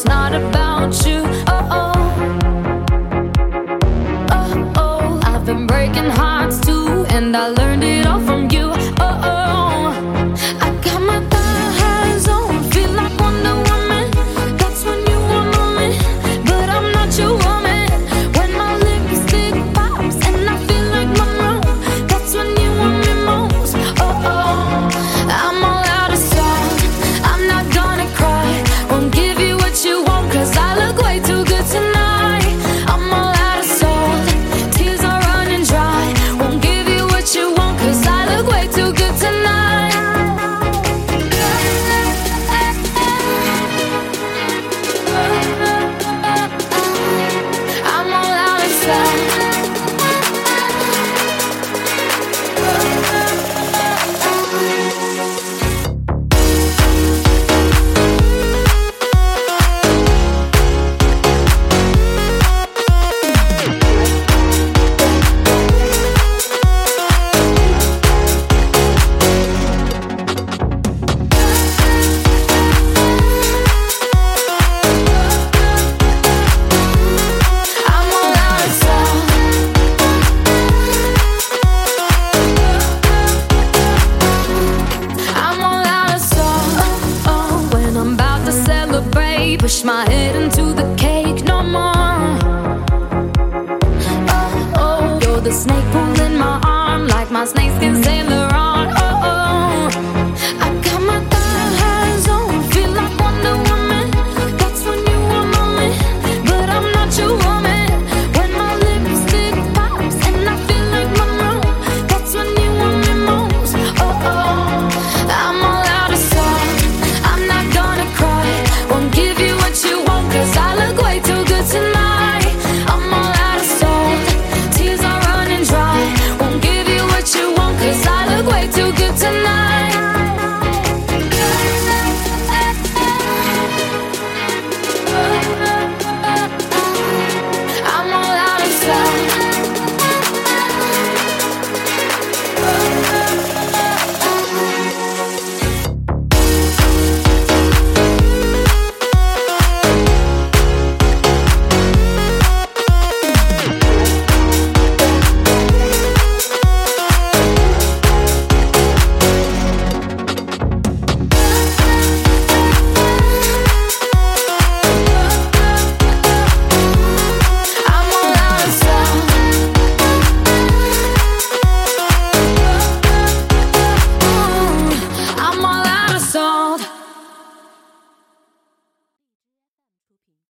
it's not about you. Oh, oh. Oh, oh. I've been breaking hearts too, and I learned it. My head into the cake no more. Oh, oh, you're the snake pulling my arm like my snakeskin sailor.